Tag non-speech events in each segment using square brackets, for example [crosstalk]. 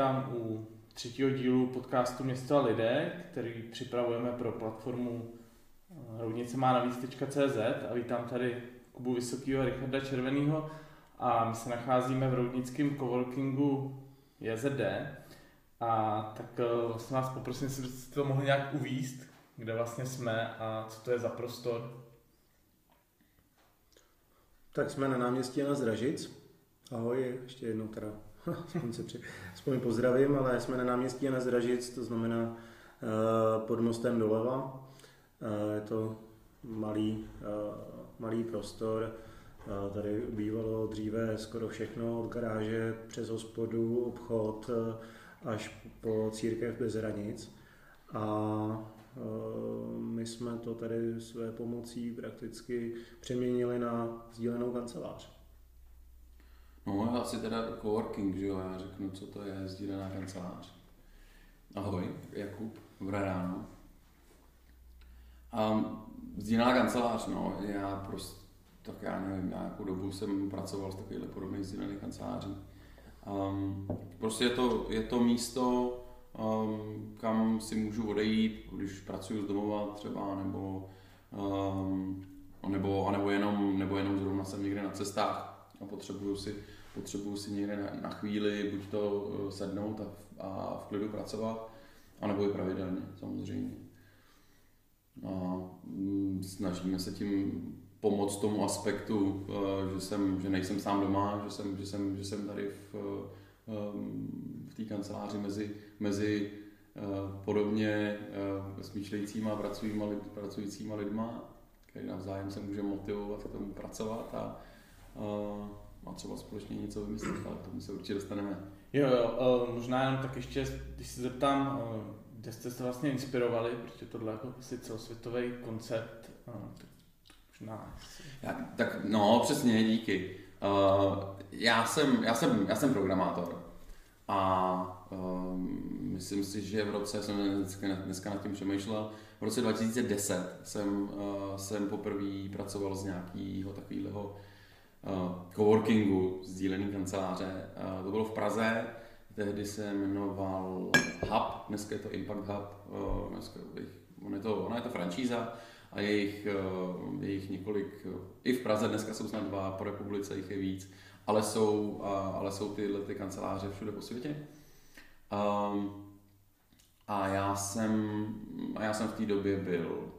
vítám u třetího dílu podcastu Město a lidé, který připravujeme pro platformu eh, roudnice má navíc.cz a vítám tady Kubu Vysokýho a Richarda Červenýho a my se nacházíme v roudnickém coworkingu JZD a tak eh, vlastně vás poprosím, jestli byste to mohli nějak uvíst, kde vlastně jsme a co to je za prostor. Tak jsme na náměstí na Zražic, Ahoj, ještě jednou teda, aspoň, se při, aspoň pozdravím, ale jsme na náměstí na Zražic, to znamená uh, pod mostem doleva. Uh, je to malý, uh, malý prostor, tady bývalo dříve skoro všechno, od garáže přes hospodu, obchod až po církev bez hranic. A my jsme to tady své pomocí prakticky přeměnili na sdílenou kancelář. No, asi teda coworking, že jo, já řeknu, co to je sdílená kancelář. Ahoj, Jakub, dobré ráno. Um, sdílená kancelář, no, já prostě, tak já nevím, nějakou dobu jsem pracoval s takovýhle podobných sdílených kanceláří. Um, prostě je to, je to místo, um, kam si můžu odejít, když pracuji z domova třeba, nebo, um, nebo, nebo, jenom, nebo jenom zrovna jsem někde na cestách a potřebuju si, potřebuju si někde na, chvíli buď to eh, sednout a, a v klidu pracovat, anebo i pravidelně samozřejmě. A mm, snažíme se tím pomoct tomu aspektu, eh, že, jsem, že nejsem sám doma, že jsem, že jsem, že jsem tady v, eh, v té kanceláři mezi, mezi podobně smýšlejícíma pracujícíma, pracujícíma lidma, který navzájem se může motivovat k tomu pracovat a, a třeba společně něco vymyslet, ale k tomu se určitě dostaneme. Jo, jo, možná jenom tak ještě, když se zeptám, kde jste se vlastně inspirovali, protože tohle jako asi celosvětový koncept, tak možná... Já, tak no, přesně, díky. Uh, já, jsem, já, jsem, já jsem programátor a um, myslím si, že v roce, jsem dneska, dneska nad tím přemýšlel, v roce 2010 jsem, uh, jsem poprvé pracoval z nějakého takového coworkingu, sdílený kanceláře. Uh, to bylo v Praze, tehdy se jmenoval Hub, dneska je to Impact Hub, uh, dneska on je to, ona je to franšíza a je jich, uh, je jich několik, i v Praze dneska jsou snad dva, po republice jich je víc, ale jsou, ale jsou tyhle ty kanceláře všude po světě. Um, a já jsem, a já jsem v té době byl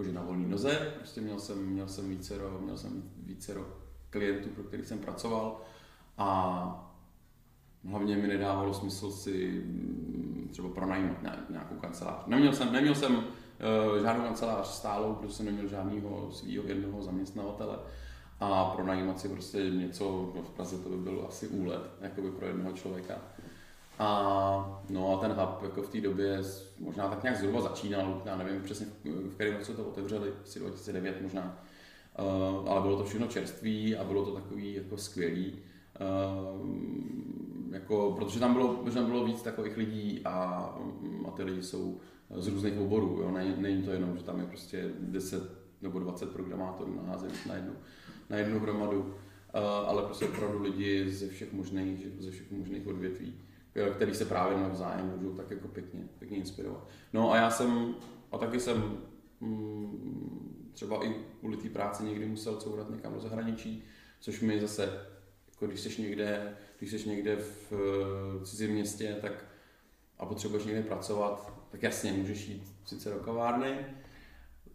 jakože na volné noze, prostě měl jsem, měl jsem vícero, měl jsem vícero klientů, pro kterých jsem pracoval a hlavně mi nedávalo smysl si mm, třeba pronajímat nějakou kancelář. Neměl jsem, neměl jsem uh, žádnou kancelář stálou, protože jsem neměl žádného svého jednoho zaměstnavatele a pronajímat si prostě něco, no v Praze to by byl asi úlet, jakoby pro jednoho člověka. A, no a ten hub jako v té době možná tak nějak zhruba začínal, já nevím přesně v kterém roce to otevřeli, asi 2009 možná, uh, ale bylo to všechno čerství a bylo to takový jako skvělý, uh, jako, protože tam bylo, protože tam bylo víc takových lidí a, a ty lidi jsou z různých oborů, jo? Není, není to jenom, že tam je prostě 10 nebo 20 programátorů naházených na jednu, na jednu hromadu, uh, ale prostě opravdu lidi ze všech možných, ze všech možných odvětví který se právě navzájem můžou tak jako pěkně, pěkně inspirovat. No a já jsem, a taky jsem mm, třeba i kvůli té práci někdy musel courat někam do zahraničí, což mi zase, jako když jsi někde, když jsi někde v uh, cizím městě, tak a potřebuješ někde pracovat, tak jasně, můžeš jít sice do kavárny,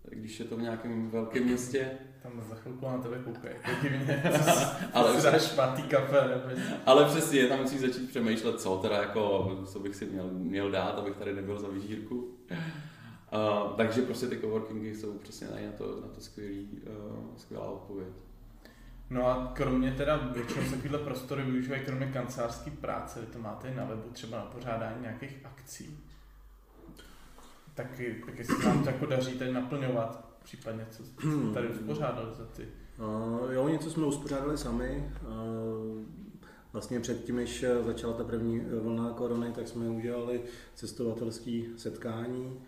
když je to v nějakém velkém městě. Tam za chvilku na tebe koukají, divně. [laughs] ale dáš pátý kafe. Nebo... Ale přesně, tam musíš začít přemýšlet, co teda jako, co bych si měl, měl dát, abych tady nebyl za vyžírku. Uh, takže prostě ty coworkingy jsou přesně na to, na to skvělý, uh, skvělá odpověď. No a kromě teda většinou se takovýhle prostory využívají kromě kancelářské práce, vy to máte i na webu třeba na pořádání nějakých akcí tak, tak jestli nám to jako daří teď naplňovat, případně co jste [clears throat] tady uspořádali za ty? Uh, jo, něco jsme uspořádali sami. Uh, vlastně předtím, než začala ta první vlna korony, tak jsme udělali cestovatelské setkání.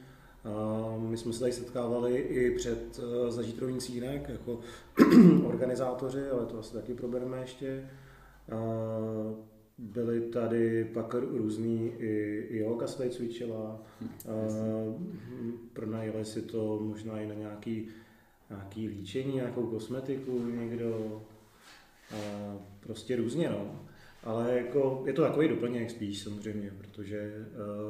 Uh, my jsme se tady setkávali i před uh, zažítrovým cínek jako [clears throat] organizátoři, ale to asi taky probereme ještě. Byly tady pak různý i, i yoga se tady cvičila. Pronajeli si to možná i na nějaký, nějaký líčení, nějakou kosmetiku někdo. Prostě různě, no. Ale jako, je to takový doplněk spíš samozřejmě, protože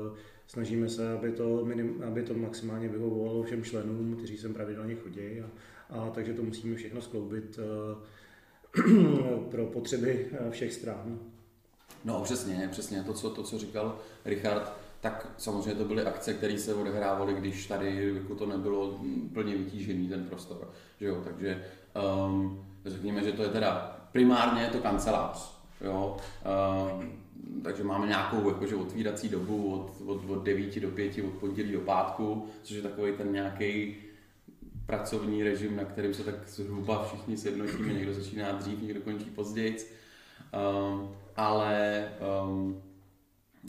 uh, snažíme se, aby to, minim, aby to maximálně vyhovovalo všem členům, kteří sem pravidelně chodí. A, a takže to musíme všechno skloubit uh, [clears throat] pro potřeby všech stran. No přesně, přesně to, co, to, co říkal Richard, tak samozřejmě to byly akce, které se odehrávaly, když tady jako to nebylo plně vytížený ten prostor. Že jo? Takže um, řekněme, že to je teda primárně je to kancelář. Jo? Um, takže máme nějakou jakože otvírací dobu od, od, od 9 do 5, od pondělí do pátku, což je takový ten nějaký pracovní režim, na kterým se tak zhruba všichni sjednotíme, někdo začíná dřív, někdo končí později. Um, ale um,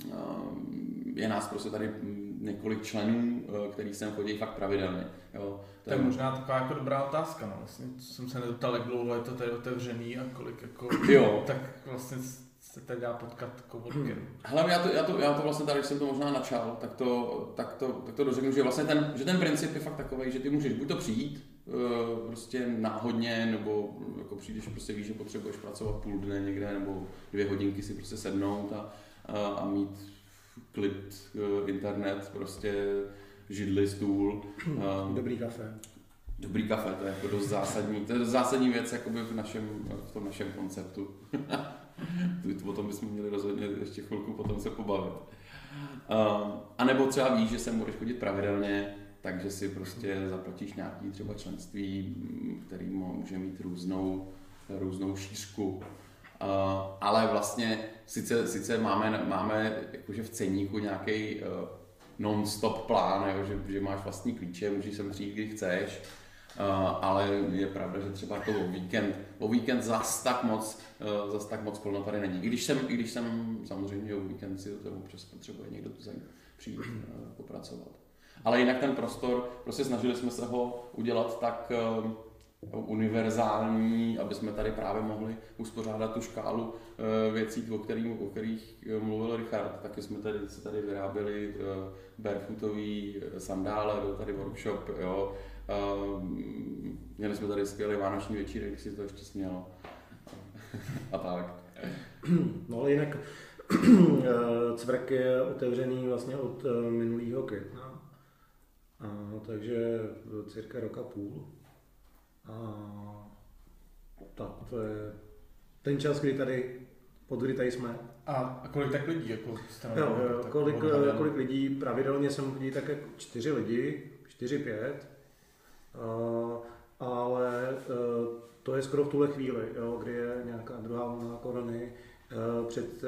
um, je nás prostě tady několik členů, uh, který sem chodí fakt pravidelně. Jo. To je možná taková jako dobrá otázka, no. Vlastně jsem se nedoptal, jak dlouho je to tady otevřený a kolik jako, [clears throat] jo. tak vlastně se tady dá potkat kovodky. [clears throat] Hele, já to, já, to, já to vlastně tady, když jsem to možná načal, tak to, tak to, tak to dořeknu, že vlastně ten, že ten princip je fakt takový, že ty můžeš buď to přijít, prostě náhodně, nebo jako přijdeš, prostě víš, že potřebuješ pracovat půl dne někde, nebo dvě hodinky si prostě sednout a, a, a mít klid, uh, internet, prostě židli, stůl. Um, [clears throat] Dobrý kafe. Dobrý kafe, to je jako dost zásadní, to je dost zásadní věc jakoby v, našem, v tom našem konceptu. [laughs] o tom bychom měli rozhodně ještě chvilku potom se pobavit. A nebo třeba víš, že sem budeš chodit pravidelně, takže si prostě zaplatíš nějaký třeba členství, který může mít různou, různou šířku. Uh, ale vlastně sice, sice máme, máme jakože v ceníku nějaký uh, non-stop plán, jo, že, že máš vlastní klíče, můžeš sem přijít, kdy chceš, Uh, ale je pravda, že třeba to o víkend, o víkend zas tak moc, uh, zas tak moc plno tady není. I když jsem, i když jsem samozřejmě o víkend si to občas potřebuje někdo tu zem přijít uh, popracovat. Ale jinak ten prostor, prostě snažili jsme se ho udělat tak uh, univerzální, aby jsme tady právě mohli uspořádat tu škálu uh, věcí, o, který, o kterých mluvil Richard. Taky jsme tady, se tady vyráběli barefootový sandále, byl tady workshop, jo, měli jsme tady skvělý vánoční večírek, když si to ještě smělo. [laughs] A tak. No ale jinak [clears throat] cvrk je otevřený vlastně od minulého května. A, takže cirka roka půl. A tak to je ten čas, kdy tady, pod kdy tady jsme. A, a kolik tak lidí? Jako jo, jo, kolik, kolik lidí, pravidelně sem chodí tak jako čtyři lidi, čtyři, pět. Eh, ale eh, to je skoro v tuhle chvíli, jo, kdy je nějaká druhá vlna korony. Před,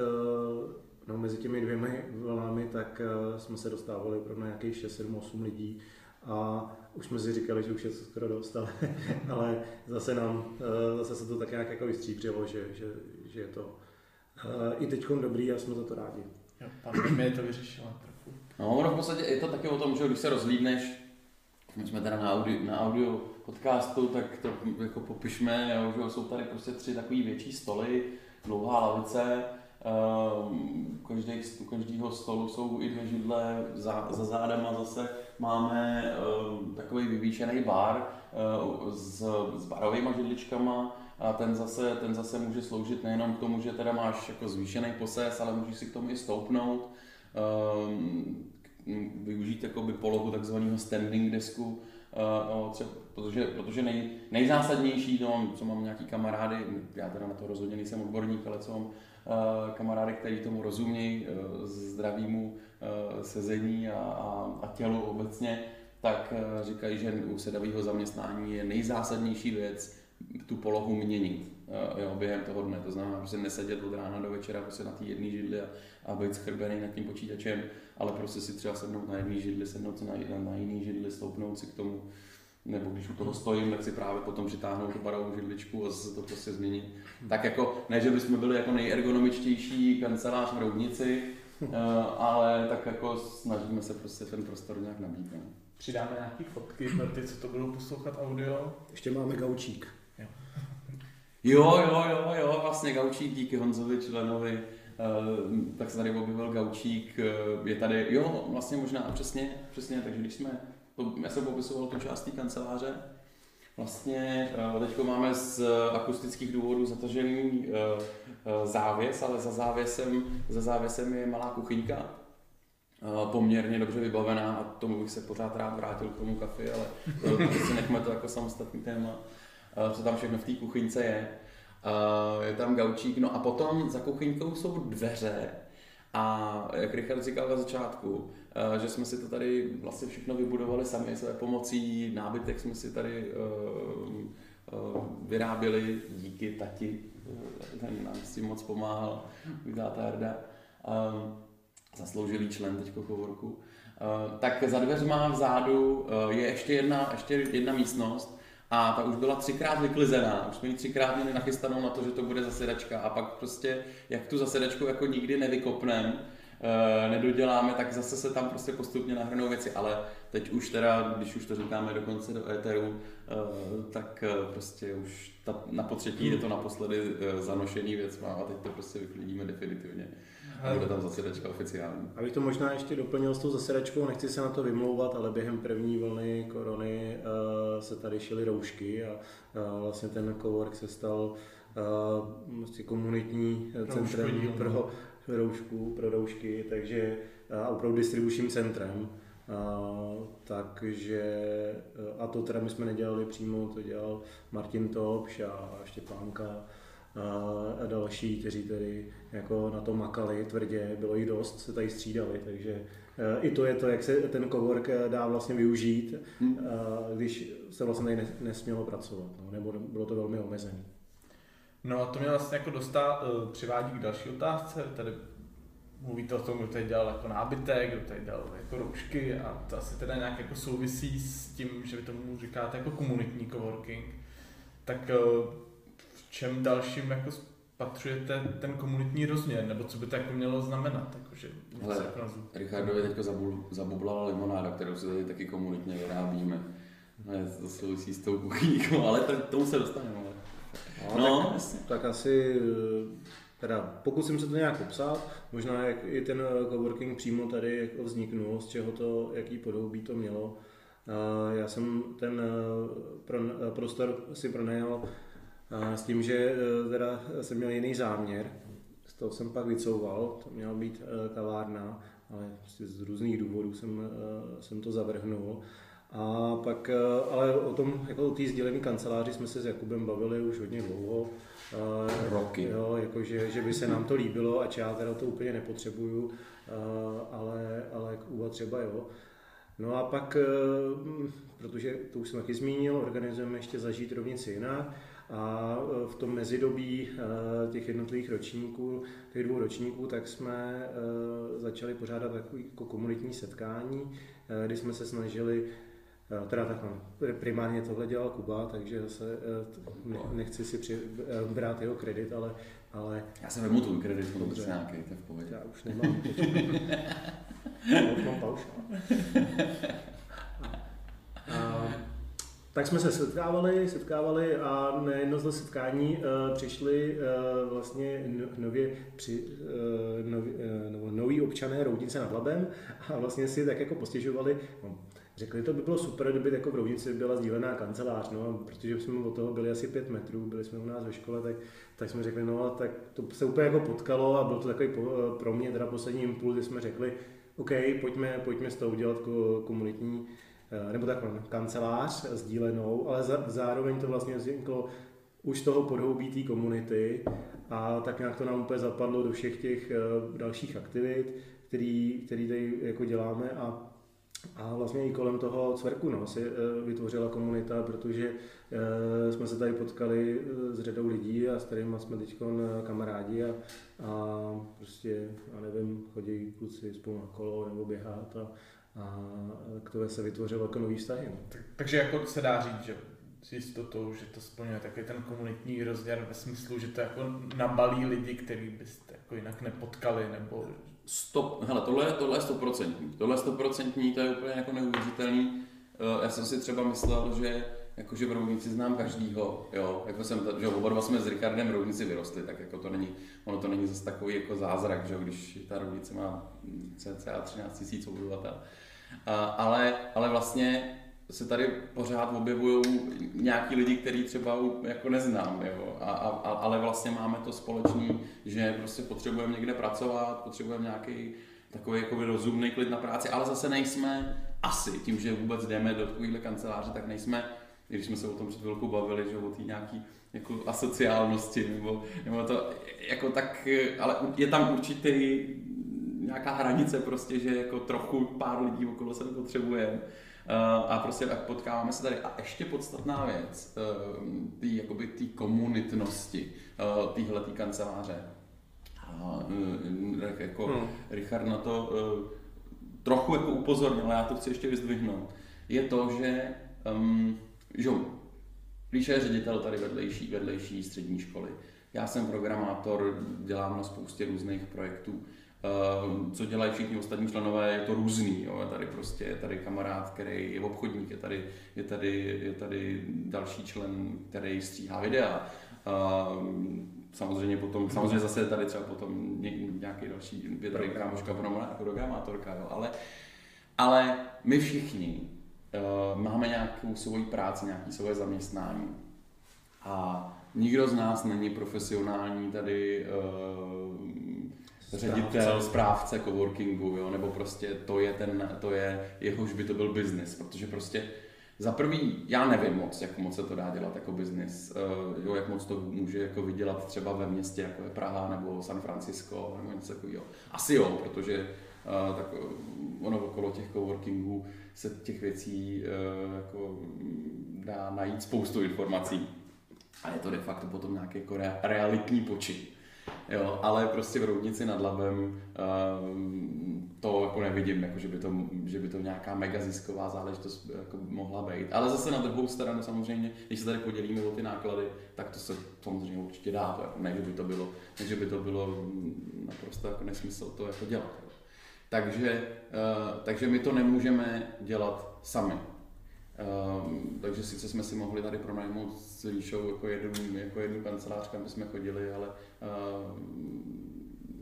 no, mezi těmi dvěmi vlnami tak jsme se dostávali opravdu na nějakých 6, 7, 8 lidí a už jsme si říkali, že už je to skoro dost, ale, [laughs] ale zase nám, zase se to tak nějak jako vystříbřilo, že, že, že je to i teď dobrý a jsme za to rádi. Jo, pandemie to vyřešila trochu. No, v podstatě je to taky o tom, že když se rozlídneš, my jsme teda na audio, na audio podcastu, tak to jako popišme, jo, že jsou tady prostě tři takové větší stoly, dlouhá lavice, ehm, každý, u každého stolu jsou i dvě židle, za, za zádama zase máme um, takový vyvýšený bar uh, s, s barovými židličkama a ten zase, ten zase může sloužit nejenom k tomu, že teda máš jako zvýšený poses, ale můžeš si k tomu i stoupnout. Um, využít jakoby polohu takzvaného standing desku, uh, třeba, protože, protože nej, nejzásadnější, no, co mám nějaký kamarády, já teda na to rozhodně nejsem odborník, ale co mám kamarády, kteří tomu rozumějí, uh, zdravému uh, sezení a, a, a tělu obecně, tak říkají, že u sedavého zaměstnání je nejzásadnější věc tu polohu měnit jo, během toho dne. To znamená, prostě nesedět od rána do večera prostě na té jedné židli a, a být schrbený nad tím počítačem, ale prostě si třeba sednout na jedné židli, sednout si na, na jiný židli, stoupnout si k tomu, nebo když u toho stojím, tak si právě potom přitáhnout tu barovou židličku a zase to prostě změnit. Tak jako, ne, že bychom byli jako nejergonomičtější kancelář v Roudnici, uh, ale tak jako snažíme se prostě ten prostor nějak nabít. Ne? Přidáme nějaký fotky pro ty, co to budou poslouchat audio. Ještě máme gaučík. Jo. Jo, jo, jo, jo, vlastně Gaučík díky Honzovi členovi, uh, tak se tady objevil Gaučík, uh, je tady, jo, vlastně možná přesně, přesně, takže když jsme, to, já jsem popisoval tu část té kanceláře, vlastně uh, teď máme z akustických důvodů zatažený uh, uh, závěs, ale za závěsem, za závěsem je malá kuchyňka, poměrně dobře vybavená a tomu bych se pořád rád vrátil k tomu kafi, ale si nechme to jako samostatný téma, co tam všechno v té kuchyňce je. Je tam gaučík, no a potom za kuchyňkou jsou dveře a jak Richard říkal na začátku, že jsme si to tady vlastně všechno vybudovali sami své pomocí, nábytek jsme si tady vyráběli díky tati, ten nám s tím moc pomáhal, táta Jarda zasloužilý člen teď coworku. Uh, tak za dveřma vzadu je ještě jedna, ještě jedna místnost a ta už byla třikrát vyklizená, už jsme ji třikrát měli nachystanou na to, že to bude zasedačka a pak prostě, jak tu zasedačku jako nikdy nevykopnem, uh, nedoděláme, tak zase se tam prostě postupně nahrnou věci, ale teď už teda, když už to říkáme dokonce do éteru, uh, tak uh, prostě už ta, na potřetí je to naposledy zanošený věc a teď to prostě vyklidíme definitivně a bude tam zasedačka oficiální. Abych to možná ještě doplnil s tou zasedačkou, nechci se na to vymlouvat, ale během první vlny korony se tady šily roušky a vlastně ten cowork se stal vlastně komunitní centrem pro roušku, pro roušky, takže a opravdu distribučním centrem. Uh, takže, a to teda my jsme nedělali přímo, to dělal Martin Topš a Štěpánka a další, kteří tedy jako na to makali tvrdě, bylo jich dost, se tady střídali, takže i to je to, jak se ten cowork e, dá vlastně využít, hmm. Když se vlastně tady nesmělo pracovat, no, nebo bylo to velmi omezené. No a to mě vlastně jako dostá, přivádí k další otázce, tady mluvíte o tom, kdo tady dělal jako nábytek, kdo tady dělal jako roušky a to asi teda nějak jako souvisí s tím, že vy tomu říkáte jako komunitní coworking. Tak čem dalším jako spatřujete ten komunitní rozměr, nebo co by to jako mělo znamenat? Jako, že Hele, jako Richardovi teďka zabublala limonáda, kterou si tady taky komunitně vyrábíme. No, to souvisí s tou kuchyníkou, ale to, tomu se dostaneme. No, no. tak, tak asi teda pokusím se to nějak popsat, možná jak i ten coworking přímo tady jako vzniknul, z čeho to, jaký podobí to mělo. Já jsem ten prostor si pronajal s tím, že teda jsem měl jiný záměr, z toho jsem pak vycouval, to měla být kavárna, ale prostě z různých důvodů jsem, jsem to zavrhnul. A pak, ale o tom, jako o té sdílené kanceláři jsme se s Jakubem bavili už hodně dlouho. Roky. Jo, jako že, že by se nám to líbilo, ač já teda to úplně nepotřebuju, ale, ale Kuba třeba jo. No a pak, protože to už jsem taky zmínil, organizujeme ještě zažít rovnici jinak, a v tom mezidobí těch jednotlivých ročníků, těch dvou ročníků, tak jsme začali pořádat takové jako komunitní setkání, kdy jsme se snažili Teda takhle, primárně tohle dělal Kuba, takže zase nechci si při, brát jeho kredit, ale... ale... Já jsem vemu tvůj kredit, to je nějaký, to je v pohodě. Já už nemám. [laughs] už mám paušál. Tak jsme se setkávali, setkávali a na jedno z setkání uh, přišli uh, vlastně nově při, uh, nový, uh, noví občané Roudnice nad Labem a vlastně si tak jako postěžovali, no, řekli, to by bylo super, kdyby jako v Roudnici byla sdílená kancelář, no, protože jsme od toho byli asi pět metrů, byli jsme u nás ve škole, tak, tak jsme řekli, no tak to se úplně jako potkalo a byl to takový po, pro mě teda poslední impuls, kdy jsme řekli, OK, pojďme, pojďme z toho udělat komunitní nebo takhle, kancelář sdílenou, ale zároveň to vlastně vzniklo už z toho podhoubí té komunity a tak nějak to nám úplně zapadlo do všech těch eh, dalších aktivit, který, který tady jako děláme a a vlastně i kolem toho cvrku no, se vytvořila komunita, protože jsme se tady potkali s řadou lidí a s kterými jsme teď kamarádi a, a prostě, já nevím, chodí kluci spolu na kolo nebo běhat a, a k tomu se vytvořilo jako nový vztahy. No. Tak, takže jako se dá říct, že s jistotou, že to splňuje taky ten komunitní rozměr ve smyslu, že to jako nabalí lidi, který byste jako jinak nepotkali, nebo... Stop, hele, tohle, tohle je stoprocentní. Tohle je stoprocentní, to je úplně jako neuvěřitelný. Eh, já jsem si třeba myslel, že jakože v Roudnici znám každýho, jo, jako jsem, že oba dva jsme s Richardem v Roudnici vyrostli, tak jako to není, ono to není zase takový jako zázrak, že když ta Roudnice má cca 13 tisíc obyvatel. Ale, ale vlastně se tady pořád objevují nějaký lidi, který třeba jako neznám, jo? A, a, ale vlastně máme to společný, že prostě potřebujeme někde pracovat, potřebujeme nějaký takový jako rozumný klid na práci, ale zase nejsme asi tím, že vůbec jdeme do takovéhle kanceláře, tak nejsme, když jsme se o tom před chvilkou bavili, že o té nějaký jako asociálnosti, nebo, nebo to, jako tak, ale je tam určitý nějaká hranice prostě, že jako trochu pár lidí okolo sebe potřebujeme a prostě tak potkáváme se tady. A ještě podstatná věc, eh, tý, jakoby tý komunitnosti eh, téhle kanceláře. A, eh, jako hmm. Richard na to trochu jako upozornil, ale já to chci ještě vyzdvihnout. Je to, že um, že Líša je ředitel tady vedlejší, vedlejší střední školy. Já jsem programátor, dělám na spoustě různých projektů. Ehm, co dělají všichni ostatní členové, je to různý. Jo. Je tady prostě je tady kamarád, který je obchodník, je tady, je tady, je tady další člen, který stříhá videa. Ehm, samozřejmě potom, samozřejmě zase je tady třeba potom nějaký další, je tady kámoška programátorka, jo. Ale, ale my všichni máme nějakou svoji práci, nějaké svoje zaměstnání. A nikdo z nás není profesionální tady uh, ředitel, správce coworkingu, jo, nebo prostě to je ten, to je, jehož by to byl biznis, protože prostě za prvý, já nevím moc, jak moc se to dá dělat jako biznis, uh, jo, jak moc to může jako vydělat třeba ve městě, jako je Praha nebo San Francisco nebo něco takového. Asi jo, protože uh, tak ono okolo těch coworkingů se těch věcí uh, jako dá najít spoustu informací. A je to de facto potom nějaký jako realitní počin. Jo, ale prostě v Roudnici nad Labem uh, to jako nevidím, jako že, by to, že by to nějaká mega zisková záležitost jako mohla být. Ale zase na druhou stranu samozřejmě, když se tady podělíme o ty náklady, tak to se samozřejmě určitě dá. To jako ne, že by to bylo, ne, že by to bylo naprosto jako nesmysl to jako dělat. Takže, uh, takže my to nemůžeme dělat sami. Um, takže sice jsme si mohli tady pronajmout s Líšou jako jednu, jako jednu kancelář, kam jsme chodili, ale um,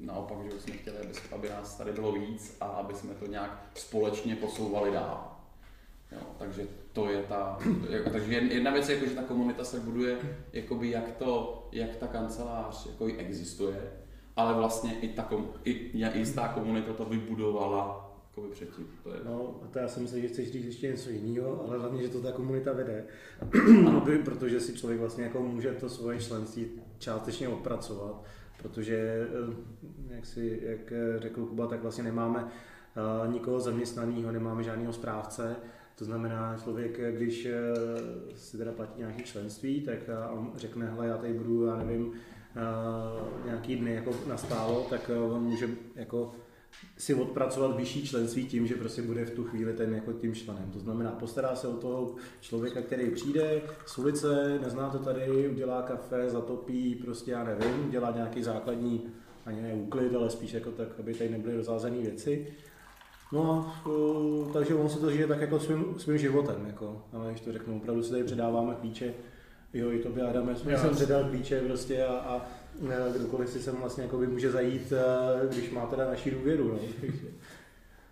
naopak, že jsme chtěli, aby, aby nás tady bylo víc a aby jsme to nějak společně posouvali dál. Jo, takže to je ta, jako, takže jedna věc je, jako, že ta komunita se buduje, jakoby jak, to, jak ta kancelář jako existuje, ale vlastně i ta, i, i jistá komunita to vybudovala jakoby předtím. To je... No, a to já si myslím, že chceš říct ještě něco jiného, ale hlavně, že to ta komunita vede. [clears throat] protože si člověk vlastně jako může to svoje členství částečně odpracovat, protože, eh, jak, si, jak řekl Kuba, tak vlastně nemáme uh, nikoho zaměstnaného, nemáme žádného správce, to znamená, člověk, když si teda platí nějaké členství, tak on řekne, hele, já tady budu, já nevím, nějaký dny jako nastálo, tak on může jako si odpracovat vyšší členství tím, že prostě bude v tu chvíli ten jako tím členem. To znamená, postará se o toho člověka, který přijde z ulice, nezná to tady, udělá kafe, zatopí, prostě já nevím, dělá nějaký základní, ani ne úklid, ale spíš jako tak, aby tady nebyly rozházené věci. No, takže on se to žije tak jako svým, svým životem, jako, ale když to řeknu, opravdu si tady předáváme klíče, jo, i tobě Adame, jsem předal klíče prostě a, a kdokoliv si sem vlastně jako může zajít, eh, když má teda naši důvěru. No. [laughs]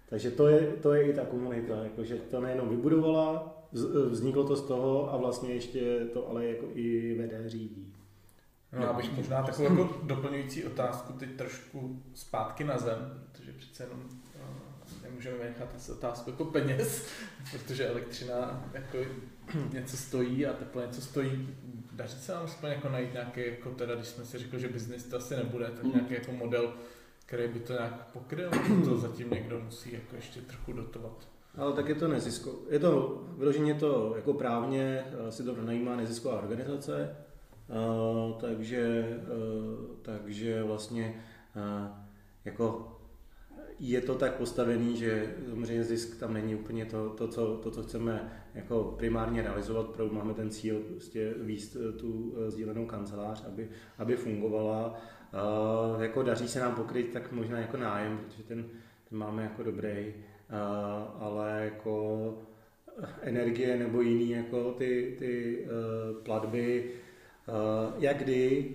Takže to je, to je i ta komunita, jakože to nejenom vybudovala, vzniklo to z toho a vlastně ještě to ale jako i vede, řídí. No, já bych možná takovou jako doplňující otázku teď trošku zpátky na zem, protože přece jenom eh, nemůžeme nechat asi otázku jako peněz, [laughs] protože elektřina jako [clears throat] něco stojí a teplo něco stojí daří se nám aspoň jako najít nějaký, jako teda, když jsme si řekli, že biznis to asi nebude, tak mm. nějaký jako model, který by to nějak pokryl, to [clears throat] zatím někdo musí jako ještě trochu dotovat. Ale tak je to nezisko. Je to, vyloženě to jako právně eh, si to najímá nezisková organizace, uh, takže, uh, takže vlastně jako je to tak postavený, že samozřejmě zisk tam není úplně to, to, co, to, co chceme jako primárně realizovat, protože máme ten cíl prostě výst eh, tu eh, sdílenou kancelář, aby, aby fungovala. Uh, jako daří se nám pokryt tak možná jako nájem, protože ten, ten máme jako dobrý, uh, ale jako energie nebo jiný jako ty, ty uh, platby, uh, jak kdy,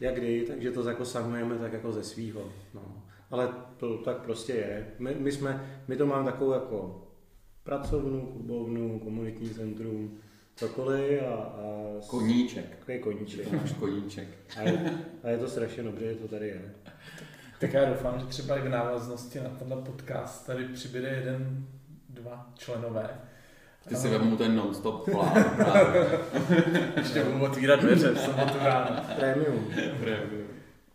jak kdy, takže to jako sanujeme tak jako ze svýho. No. Ale to tak prostě je. My, my, jsme, my to máme takovou jako pracovnu, klubovnu, komunitní centrum, cokoliv a... a koníček. Takový koníček. To máš koníček. A je, a je to strašně dobře, že to tady je. Tak já doufám, že třeba i v návaznosti na tenhle podcast tady přibude jeden, dva členové. Ty si vezmu ten non-stop plán. [laughs] Ještě budu otvírat dveře v sobotu ráno. Premium. Premium.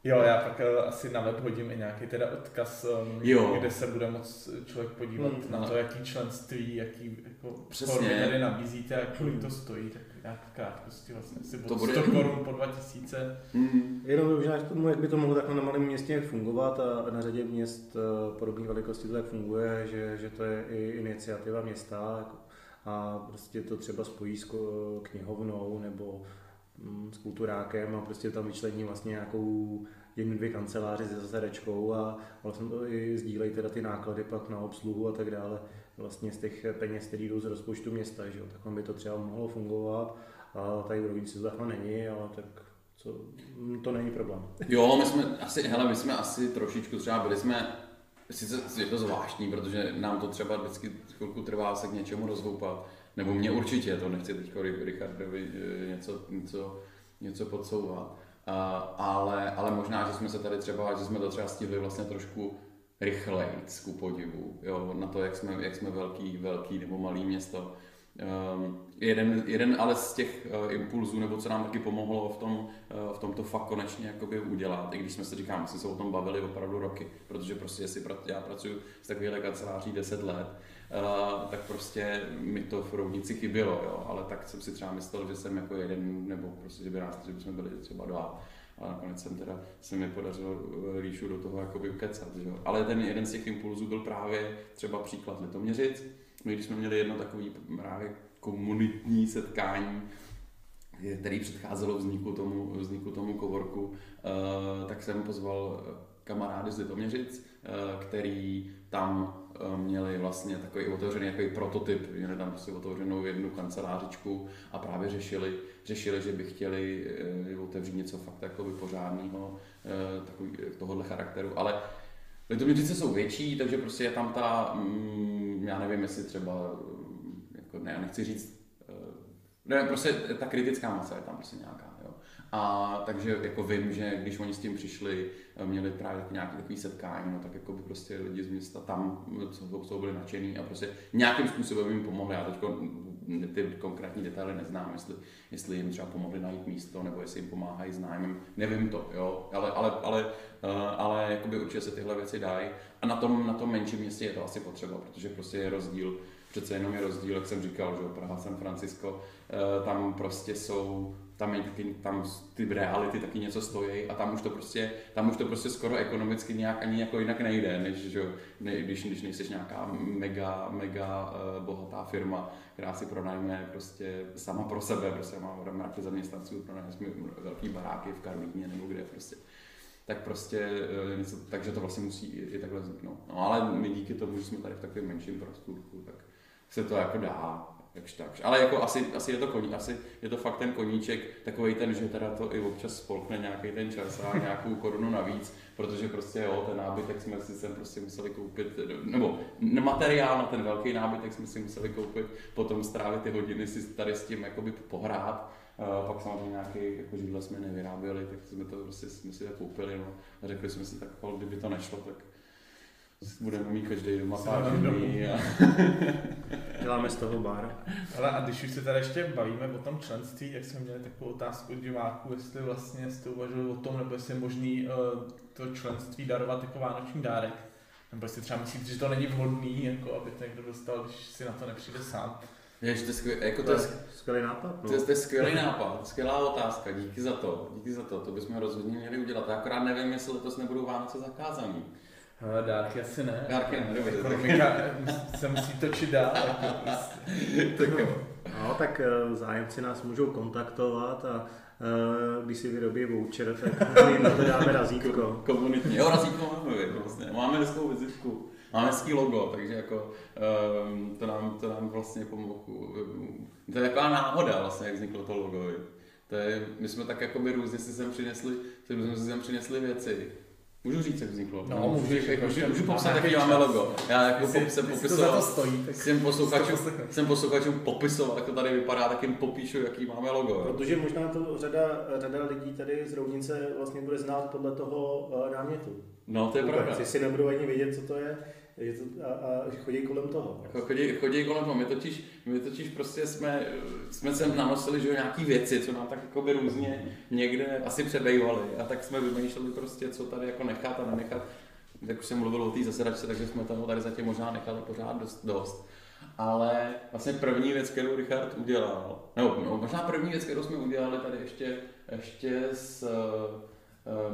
Jo, já pak uh, asi na web hodím i nějaký teda odkaz, um, Jo. kde se bude moc člověk podívat Hmm, na to, jaký členství, jaký jako Přesně. formy tady nabízíte a kolik to stojí, tak nějak v krátkosti vlastně asi To bude- 100 korun po 2000. Mm. Jenom možná k tomu, jak by to mohlo takhle na malém městě fungovat a na řadě měst eh, podobné velikosti to tak funguje, že, že to je i iniciativa města jako, a prostě to třeba spojí s knihovnou nebo s kulturákem a prostě tam vyčlení vlastně nějakou jednu, dvě kanceláře se zasedečkou a vlastně to i sdílejí teda ty náklady pak na obsluhu a tak dále vlastně z těch peněz, které jdou z rozpočtu města, že jo, takhle by to třeba mohlo fungovat a tady v Rovinci to není, ale tak co, mm, to není problém. Jo, my jsme asi, hele, my jsme asi trošičku třeba byli jsme, sice je to zvláštní, protože nám to třeba vždycky chvilku trvá se k něčemu rozhoupat, nebo mě určitě, to nechci teď Richardovi eh, něco, něco, něco podsouvat, a, ale, ale možná, že jsme se tady třeba, že jsme to třeba stihli vlastně trošku rychleji, ku podivu, jo, na to, jak jsme, jak jsme velký, velký nebo malý město. Um, jeden, jeden ale z těch uh, impulzů, nebo co nám taky pomohlo v tom, uh, v tom to fakt konečně jakoby udělat, i když jsme se říkám, my jsme se o tom bavili opravdu roky, protože prostě pra, já pracuji s takovýhle kanceláří 10 let, uh, tak prostě mi to v rovnici chybělo, jo, ale tak jsem si třeba myslel, že jsem jako jeden, nebo prostě, že by nás, že bychom byli třeba dva, a nakonec jsem teda, se mi podařilo eh, Ríšu do toho jakoby ukecat, že jo. Ale ten jeden z těch impulzů byl právě třeba příklad Litoměřic. My když jsme měli jedno takový právě komunitní setkání, který předcházelo vzniku tomu, vzniku tomu kovorku, eh, tak jsem pozval kamarády z Litoměřic, eh, který tam eh, měli vlastně takový otevřený takový prototyp, měli tam prostě otevřenou jednu kancelářičku a právě řešili, řešili že by chtěli eh, otevřít něco fakt jakoby pořádného, eh, takový, tohohle charakteru, ale Litoměřice jsou větší, takže prostě je tam ta, mm, já nevím, jestli třeba, mm, jako ne, já nechci říct, eh, ne, prostě ta kritická masa je tam prostě nějaká. A takže jako vím, že když oni s tím přišli, eh, měli právě nějaký takový setkání, no tak jako by prostě lidi z města tam, co, co byli nadšený a prostě nějakým způsobem jim pomohli. Já teď ty konkrétní detaily neznám, jestli, jestli jim třeba pomohli najít místo, nebo jestli jim pomáhají s nájmem, nevím to, jo, ale, ale, ale, eh, ale jakoby určitě se tyhle věci dají. A na tom, na tom menším městě je to asi potřeba, protože prostě je rozdíl, přece jenom je rozdíl, jak jsem říkal, že Praha, San Francisco, eh, tam prostě jsou tam, je taky, tam ty reality taky něco stojí a tam už to prostě, tam už to prostě skoro ekonomicky nějak ani jako jinak nejde, než že, ne, když, když nejsi nějaká mega, mega uh, bohatá firma, která si pronajme prostě sama pro sebe, prostě má mraky zaměstnanců, pronajme velký baráky v Karlíně nebo kde prostě tak prostě, eh, něco, takže to vlastně musí i, i takhle vzniknout. No ale my díky tomu, že jsme tady v takovém menším prostůrku, tak se to jako dá, jakž tak. Ale jako asi, asi je to koní, asi je to fakt ten koníček, takový ten, že teda to i občas spolkne nějaký ten čas a nějakou korunu navíc, protože prostě jo, ten nábytek jsme si sem prostě museli koupit, nebo materiál na ten velký nábytek jsme si museli koupit, potom strávit ty hodiny si tady s tím jakoby pohrát, Uh, pak samozřejmě nějaký jako židle jsme nevyráběli, tak jsme to prostě jsme si to koupili no, a řekli jsme si tak, kdyby to nešlo, tak budeme mít každý doma pár židlí a [laughs] Děláme z toho bar. Ale a když už se tady ještě bavíme o tom členství, jak jsme měli takovou otázku od diváků, jestli vlastně jste uvažovali o tom, nebo jestli je možný uh, to členství darovat jako vánoční dárek. Nebo jestli třeba myslíte, že to není vhodný, jako aby to někdo dostal, když si na to nepřijde sám. Jež, to je skvělý, jako To to je skvělý nápad. to, je, to je skvělý nápad, skvělá otázka, díky za to, díky za to, to bychom rozhodně měli udělat. Já akorát nevím, jestli letos nebudou Vánoce zakázaný. Ale dárky asi ne. Dárky ne, dobře. Ekonomika se musí točit dál. Jako prostě. Tak jo. No, tak eh, zájemci nás můžou kontaktovat a eh, když si vyrobí voucher, tak my na to dáme razítko. Komunitní. Jo, razítko máme, vlastně. Máme hezkou vizitku. máme hezký logo, takže jako um, to, nám, to nám vlastně pomohlo. To je taková náhoda vlastně, jak vzniklo to logo. To je, my jsme tak jakoby různě si sem přinesli, jsme si sem přinesli věci, Můžu říct, jak vzniklo? No, no můžu, jako, můžu, můžu popsat, jaký máme logo. Já jako jestli, jsem popisoval, to stojí, tak jsem posluchačům, jsem posluchačům popisoval, jak to tady vypadá, tak jim popíšu, jaký máme logo. Protože možná to řada, řada lidí tady z Roudnice vlastně bude znát podle toho uh, námětu. No, to je Vůbec, pravda. Si nebudou ani vědět, co to je, je to, a, a chodí kolem toho. Jako chodí, chodí kolem toho. My totiž, my totiž prostě jsme, jsme sem nanosili že nějaký věci, co nám tak jako by různě někde asi přebejvaly. A tak jsme vymýšleli prostě, co tady jako nechat a nenechat. Jak už jsem mluvil o té zasedačce, takže jsme toho tady zatím možná nechali pořád dost. dost. Ale vlastně první věc, kterou Richard udělal, nebo no, možná první věc, kterou jsme udělali tady ještě, ještě s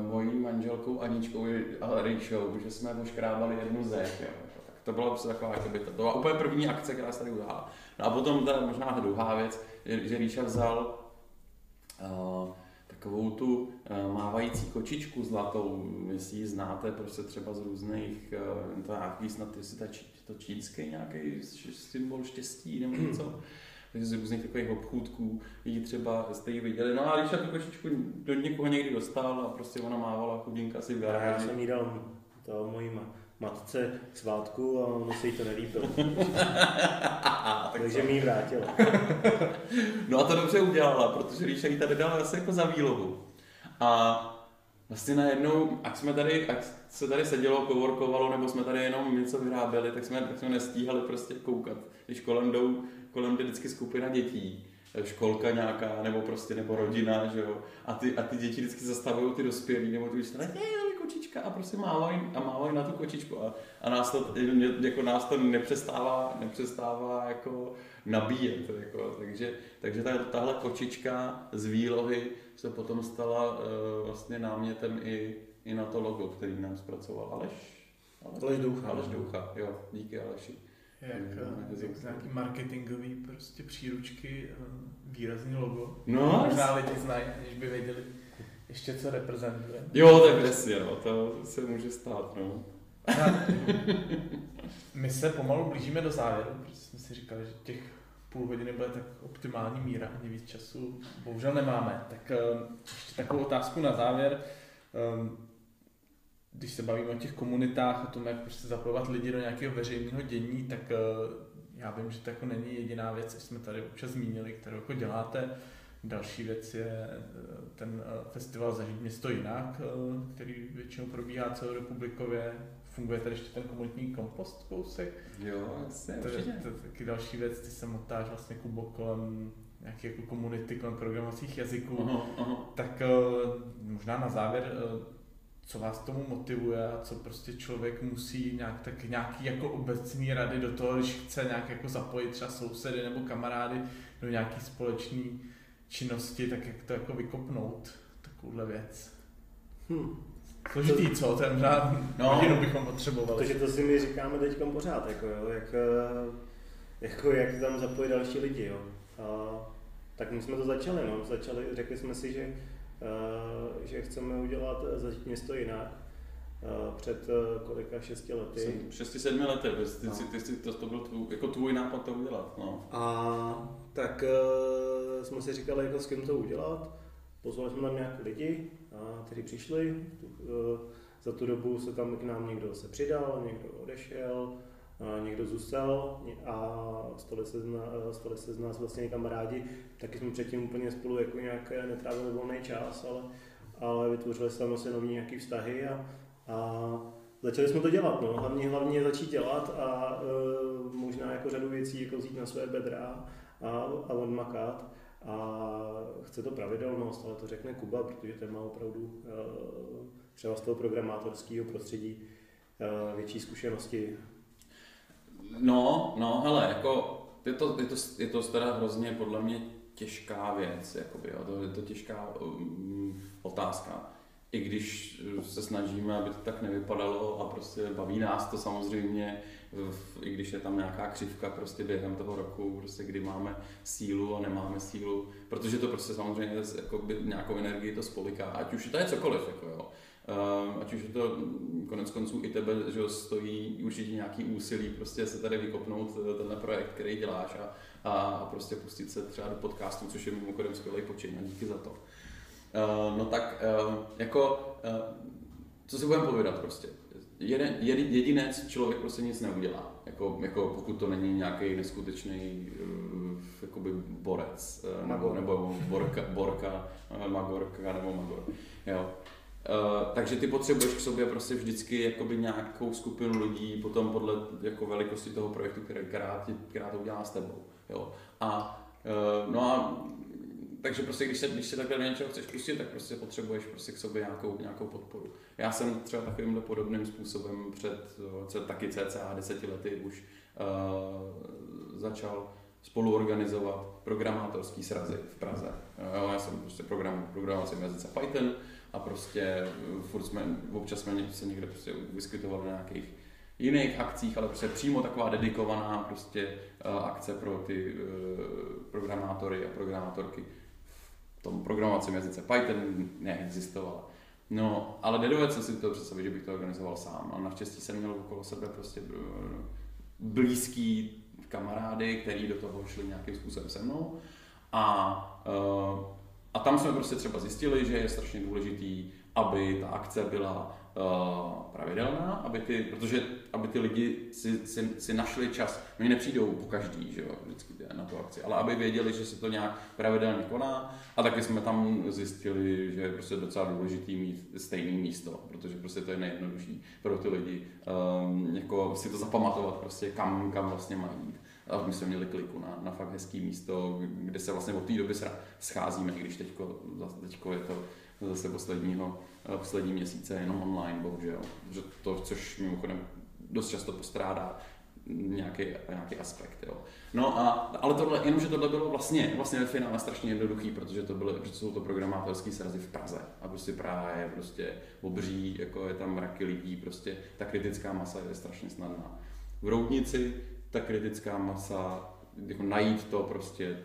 mojí manželkou Aničkou a Ríšou, že jsme oškrábali jednu zeď. Jo. Tak to byla taková, jakoby, to, to byla úplně první akce, která se tady udělala. No a potom ta možná druhá věc, že Ríša vzal uh, takovou tu uh, mávající kočičku zlatou, jestli ji znáte prostě třeba z různých, uh, to nějaký snad, jestli ta, to čínský nějaký symbol štěstí nebo něco [clears throat] takže z různých takových obchůdků ji třeba jste ji viděli. No a když tu kočičku do někoho někdy dostal a prostě ona mávala chudinka si v. Já jsem jí dal to mojí matce k svátku a ono se jí to nelíbilo. [laughs] Takže mi ji vrátila. [laughs] no a to dobře udělala, protože Ríša jí tady dala asi jako za výlohu. A vlastně najednou, ať jsme tady, ať se tady sedělo, kovorkovalo, nebo jsme tady jenom něco vyráběli, tak jsme, tak jsme nestíhali prostě koukat. Když kolem jdou kolem jde vždycky skupina dětí, školka nějaká, nebo prostě, nebo rodina, že jo. A ty, a ty děti vždycky zastavují ty dospělí, nebo ty hej, kočička a prostě mávají a mávají na tu kočičku a, a nás to, jako nás to nepřestává, nepřestává jako nabíjet, jako, takže, takže ta, tahle kočička z výlohy se potom stala uh, vlastně námětem i, i na to logo, který nám zpracoval Aleš. Aleš, Aleš Doucha. Aleš Doucha, jo, díky Aleši jak, jak nějaký marketingový prostě příručky, eh, výrazný logo. No. Možná lidi znají, než by věděli ještě co reprezentuje. Jo, tak přesně, no, to se může stát, no. My se pomalu blížíme do závěru, protože jsme si říkali, že těch půl hodiny bude tak optimální míra, ani víc času bohužel nemáme. Tak eh, ještě takovou otázku na závěr. Ehm, když se bavíme o těch komunitách, o tom, jak prostě zapojovat lidi do nějakého veřejného dění, tak eh, já vím, že to jako není jediná věc, co jsme tady občas zmínili, kterou jako děláte. Další věc je eh, ten eh, festival Zažít město jinak, který většinou probíhá celorepublikově. Funguje tady ještě ten komunitní kompost kousek. Jo, jasně, to, je, to, taky další věc, ty se motáš vlastně Kubo kolem nějaké jako komunity, kolem programovacích jazyků. Aha, aha. Tak možná na závěr co vás tomu motivuje a co prostě člověk musí nějak, tak nějaký jako obecný rady do toho, když chce nějak jako zapojit třeba sousedy nebo kamarády do nějaký společné činnosti, tak jak to jako vykopnout, takovouhle věc. Hmm. Složitý, co? Ten řád, no, hodinu bychom potřebovali. Takže to si my říkáme teď pořád, jako, jo, jak, eh, jako, jak tam zapojit další lidi. Jo. A, tak my jsme to začali, no. začali, řekli jsme si, že Eh, že chceme udělat zažít město jinak eh, před eh, kolika šesti lety. Šesti, sedmi lety, ty, no. ty, ty, to, to byl tvůj, jako tvůj nápad to udělat. No. A tak uh, jsme si říkali, jako s kým to udělat. Pozvali jsme tam nějaké lidi, a, kteří přišli. Uh, za tu dobu se tam k nám někdo se přidal, někdo odešel, někdo zůstal a stali se, z nás, stali se z nás vlastně kamarádi. Taky jsme předtím úplně spolu jako nějak netrávili volný čas, ale, ale vytvořili jsme vlastně nový nějaký vztahy a, a začali jsme to dělat. No. Hlavně, hlavně začít dělat a e, možná jako řadu věcí jako vzít na své bedra a, a odmakat. A chce to pravidelnost, ale to řekne Kuba, protože ten má opravdu e, třeba z toho programátorského prostředí e, větší zkušenosti No, no, hele, jako je to, je to, je to teda hrozně podle mě těžká věc, jakoby, jo, to je to těžká um, otázka. I když se snažíme, aby to tak nevypadalo a prostě baví nás to samozřejmě, i když je tam nějaká křivka prostě během toho roku, prostě kdy máme sílu a nemáme sílu, protože to prostě samozřejmě jako by nějakou energii to spoliká, ať už to je cokoliv, jako jo. Uh, ať už je to konec konců i tebe, že stojí určitě nějaký úsilí prostě se tady vykopnout eh, tenhle projekt, který děláš a, a prostě pustit se třeba do podcastu, což je mimochodem skvělý počin a díky za to. Uh, no tak uh, jako, uh, co si budeme povědat prostě. Jeden, jedinec člověk prostě nic neudělá, jako, jako pokud to není nějaký neskutečný uh, jakoby borec, uh, nebo, nebo borka, borka, uh, magorka nebo magor. Jo. Uh, takže ty potřebuješ k sobě prostě vždycky jakoby nějakou skupinu lidí, potom podle jako velikosti toho projektu, který, která, která to udělá s tebou. Jo. A, uh, no a takže prostě, když se, když se takhle do něčeho chceš pustit, tak prostě potřebuješ prostě k sobě nějakou, nějakou podporu. Já jsem třeba takovýmhle podobným způsobem před, před taky cca deseti lety už uh, začal spoluorganizovat programátorský srazy v Praze. Jo, já jsem prostě program, programovací jazyce Python a prostě furt jsme, občas jsme se někde prostě vyskytovali na nějakých jiných akcích, ale prostě přímo taková dedikovaná prostě akce pro ty programátory a programátorky tom programovacím jazyce Python neexistovala. No, ale nedovedl jsem si to představit, že bych to organizoval sám. A naštěstí jsem měl okolo sebe prostě eh, blízký kamarády, který do toho šli nějakým způsobem se mnou. A, uh, a tam jsme prostě třeba zjistili, že je strašně důležitý, aby ta akce byla pravidelná, aby ty, protože aby ty lidi si, si, si našli čas. Oni nepřijdou po každý, že jo, vždycky na tu akci, ale aby věděli, že se to nějak pravidelně koná. A taky jsme tam zjistili, že je prostě docela důležitý mít stejné místo, protože prostě to je nejjednodušší pro ty lidi, um, jako si to zapamatovat prostě, kam, kam vlastně mají jít. A my jsme měli kliku na, na fakt hezký místo, kde se vlastně od té doby scházíme, i když teďko, teďko je to zase posledního, poslední měsíce jenom online, bohužel. Že to, což mimochodem dost často postrádá nějaký, nějaký aspekt. Jo. No a, ale tohle, jenomže tohle bylo vlastně, vlastně ve finále strašně jednoduchý, protože to byly, protože jsou to programátorské srazy v Praze. A prostě Praha je prostě obří, jako je tam mraky lidí, prostě ta kritická masa je strašně snadná. V Roudnici ta kritická masa, jako najít to prostě,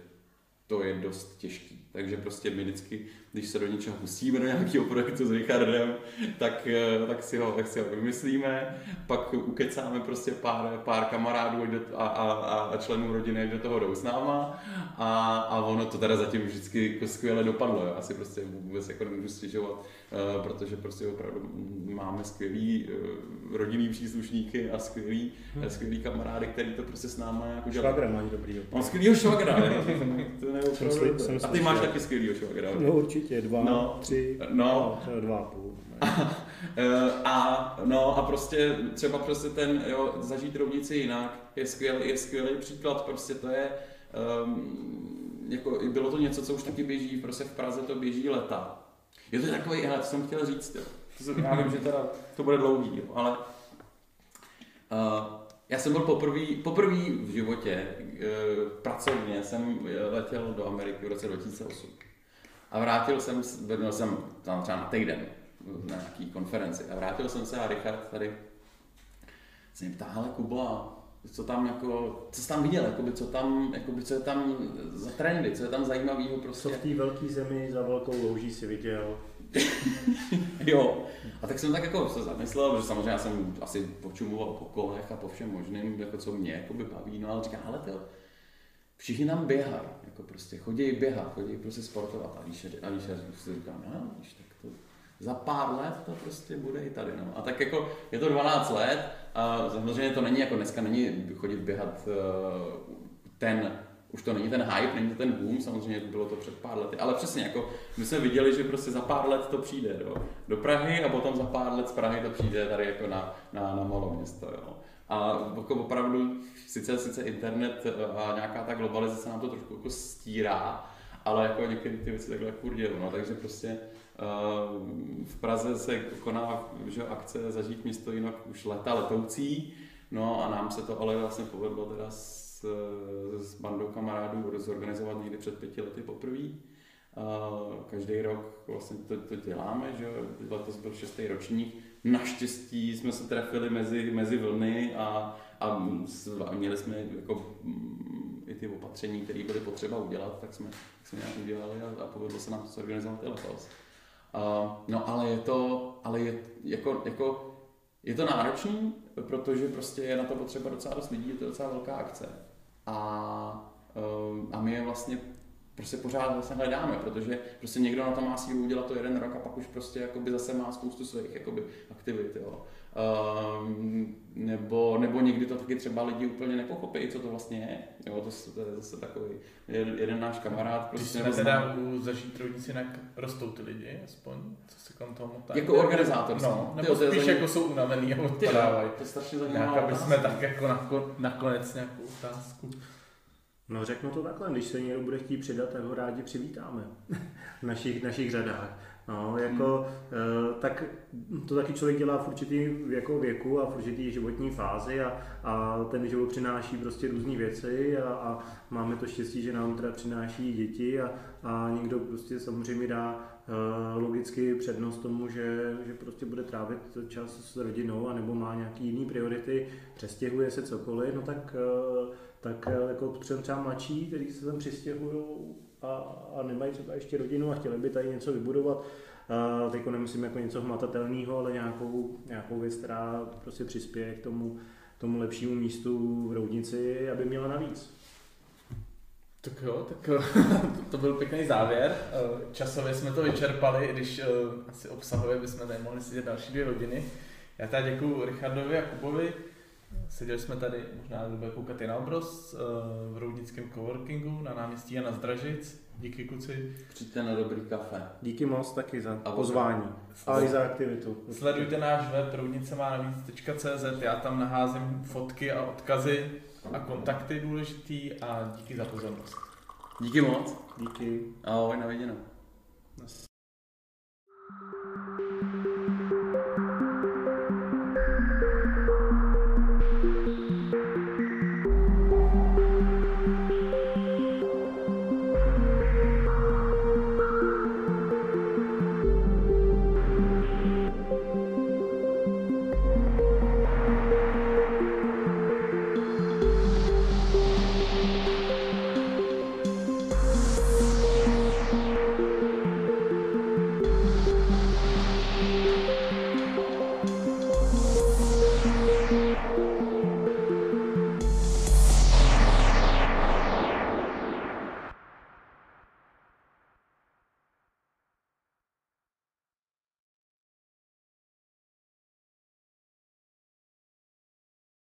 to je dost těžký. Takže prostě my vždycky když se do něčeho pustíme, do nějakého projektu s Richardem, tak, eh, tak, si ho, tak si ho vymyslíme, pak ukecáme prostě pár, pár kamarádů a, a, a členů rodiny, do toho jdou s náma a, a ono to teda zatím vždycky jako skvěle dopadlo. Já si prostě vůbec jako nemůžu stěžovat, eh, protože prostě opravdu máme skvělý eh, rodinný příslušníky a skvělý, hmm. skvělý kamarády, který to prostě s náma jako dělají. Švagra máš dobrý. Mám skvělýho švagra, [laughs] A ty máš taky skvělýho švagra. No určitě určitě, dva, no, tři, no, no dva a půl. Eh, [laughs] a, no a prostě třeba prostě ten, jo, zažít rovnici jinak je skvělý, je skvělý příklad, prostě to je, um, jako bylo to něco, co už taky běží, prostě v Praze to běží leta. Je to takový, hele, to jsem chtěl říct, jo. To já vím, že teda to bude dlouhý, jo, ale uh, já jsem byl poprvé poprvý v životě, uh, pracovně jsem letěl do Ameriky v roce 2008. A vrátil jsem, byl jsem tam třeba na týden na nějaký konferenci a vrátil jsem se a Richard tady se mě ptá, hele Kubo, co tam jako, co jsi tam viděl, jakoby, co tam, jakoby, co je tam za trendy, co je tam zajímavého prostě. Co v té velké zemi za velkou louží si viděl? [laughs] jo. A tak jsem tak jako se zamyslel, že samozřejmě já jsem asi počumoval po kolech a po všem možným, jako co mě jakoby baví, no ale říkám, ale to, všichni tam běhají, jako prostě chodí běhat, chodí prostě sportovat a víš, a víš, si říkám, no, víš, tak to za pár let to prostě bude i tady, no. A tak jako je to 12 let a samozřejmě to není jako dneska není chodit běhat eh, ten už to není ten hype, není to ten boom, samozřejmě bylo to před pár lety, ale přesně jako my jsme viděli, že prostě za pár let to přijde do, do Prahy a potom za pár let z Prahy to přijde tady jako na, na, na malo město, jo. A jako opravdu, sice, sice internet a nějaká ta globalizace nám to trošku jako stírá, ale jako některé ty věci takhle furt dělou, no, takže prostě uh, v Praze se koná že, akce Zažít město jinak už leta letoucí, no a nám se to ale vlastně povedlo teda s, s bandou kamarádů zorganizovat někdy před pěti lety poprvé. každý rok vlastně to, to děláme, že letos byl šestý ročník. Naštěstí jsme se trefili mezi, mezi vlny a, a, měli jsme jako mm, i ty opatření, které byly potřeba udělat, tak jsme, tak jsme nějak udělali a, a povedlo se nám to zorganizovat i letos. No ale je to, ale je, jako, jako, je to náročný, protože prostě je na to potřeba docela dost lidí, je to docela velká akce. A, uh, a my je vlastně prostě pořád vlastně hledáme, protože prostě někdo na to má sílu udělat to jeden rok a pak už prostě jakoby zase má spoustu svých jakoby, aktivit. Jo. Um, nebo, nebo někdy to taky třeba lidi úplně nepochopí, co to vlastně je. Jo, to, to je zase takový jeden náš kamarád. Prostě Když jsme teda u zažít rovnici, jinak rostou ty lidi, aspoň, co se kolem toho motá. Jako organizátor. No, nebo ty, spíš jako jsou unavený a odpadávají. To je strašně zajímavé. Aby jsme tak jako nakonec nějakou otázku. No řeknu to takhle, když se někdo bude chtít přidat, tak ho rádi přivítáme [laughs] v našich, našich řadách. No, jako, hmm. tak to taky člověk dělá v určitý jako věku a v určitý životní fázi a, a ten život přináší prostě různé věci a, a máme to štěstí, že nám teda přináší děti a, a někdo prostě samozřejmě dá uh, logicky přednost tomu, že, že prostě bude trávit čas s rodinou a nebo má nějaký jiný priority, přestěhuje se cokoliv, no tak uh, tak eh, jako třeba mladší, kteří se tam přistěhují a, a nemají třeba ještě rodinu a chtěli by tady něco vybudovat, Uh, teď nemyslím jako něco hmatatelného, ale nějakou, nějakou věc, která prostě přispěje k tomu, tomu lepšímu místu v Roudnici, aby měla navíc. Tak jo, tak [laughs] to byl pěkný závěr. Eh, časově jsme to vyčerpali, i když asi obsahově bychom tady mohli sedět další dvě hodiny. Já tady děkuji Richardovi a Kubovi Seděli jsme tady, možná bude koukat i na obraz, eh, v Roudnickém coworkingu na náměstí Jana Zdražic. Díky kuci. Přijďte na dobrý kafe. Díky moc taky za a pozvání. A i za aktivitu. Sledujte náš web roudnicemanavíc.cz, já tam naházím fotky a odkazy a kontakty důležitý a díky za pozornost. Díky moc. Díky. Ahoj, na viděnou.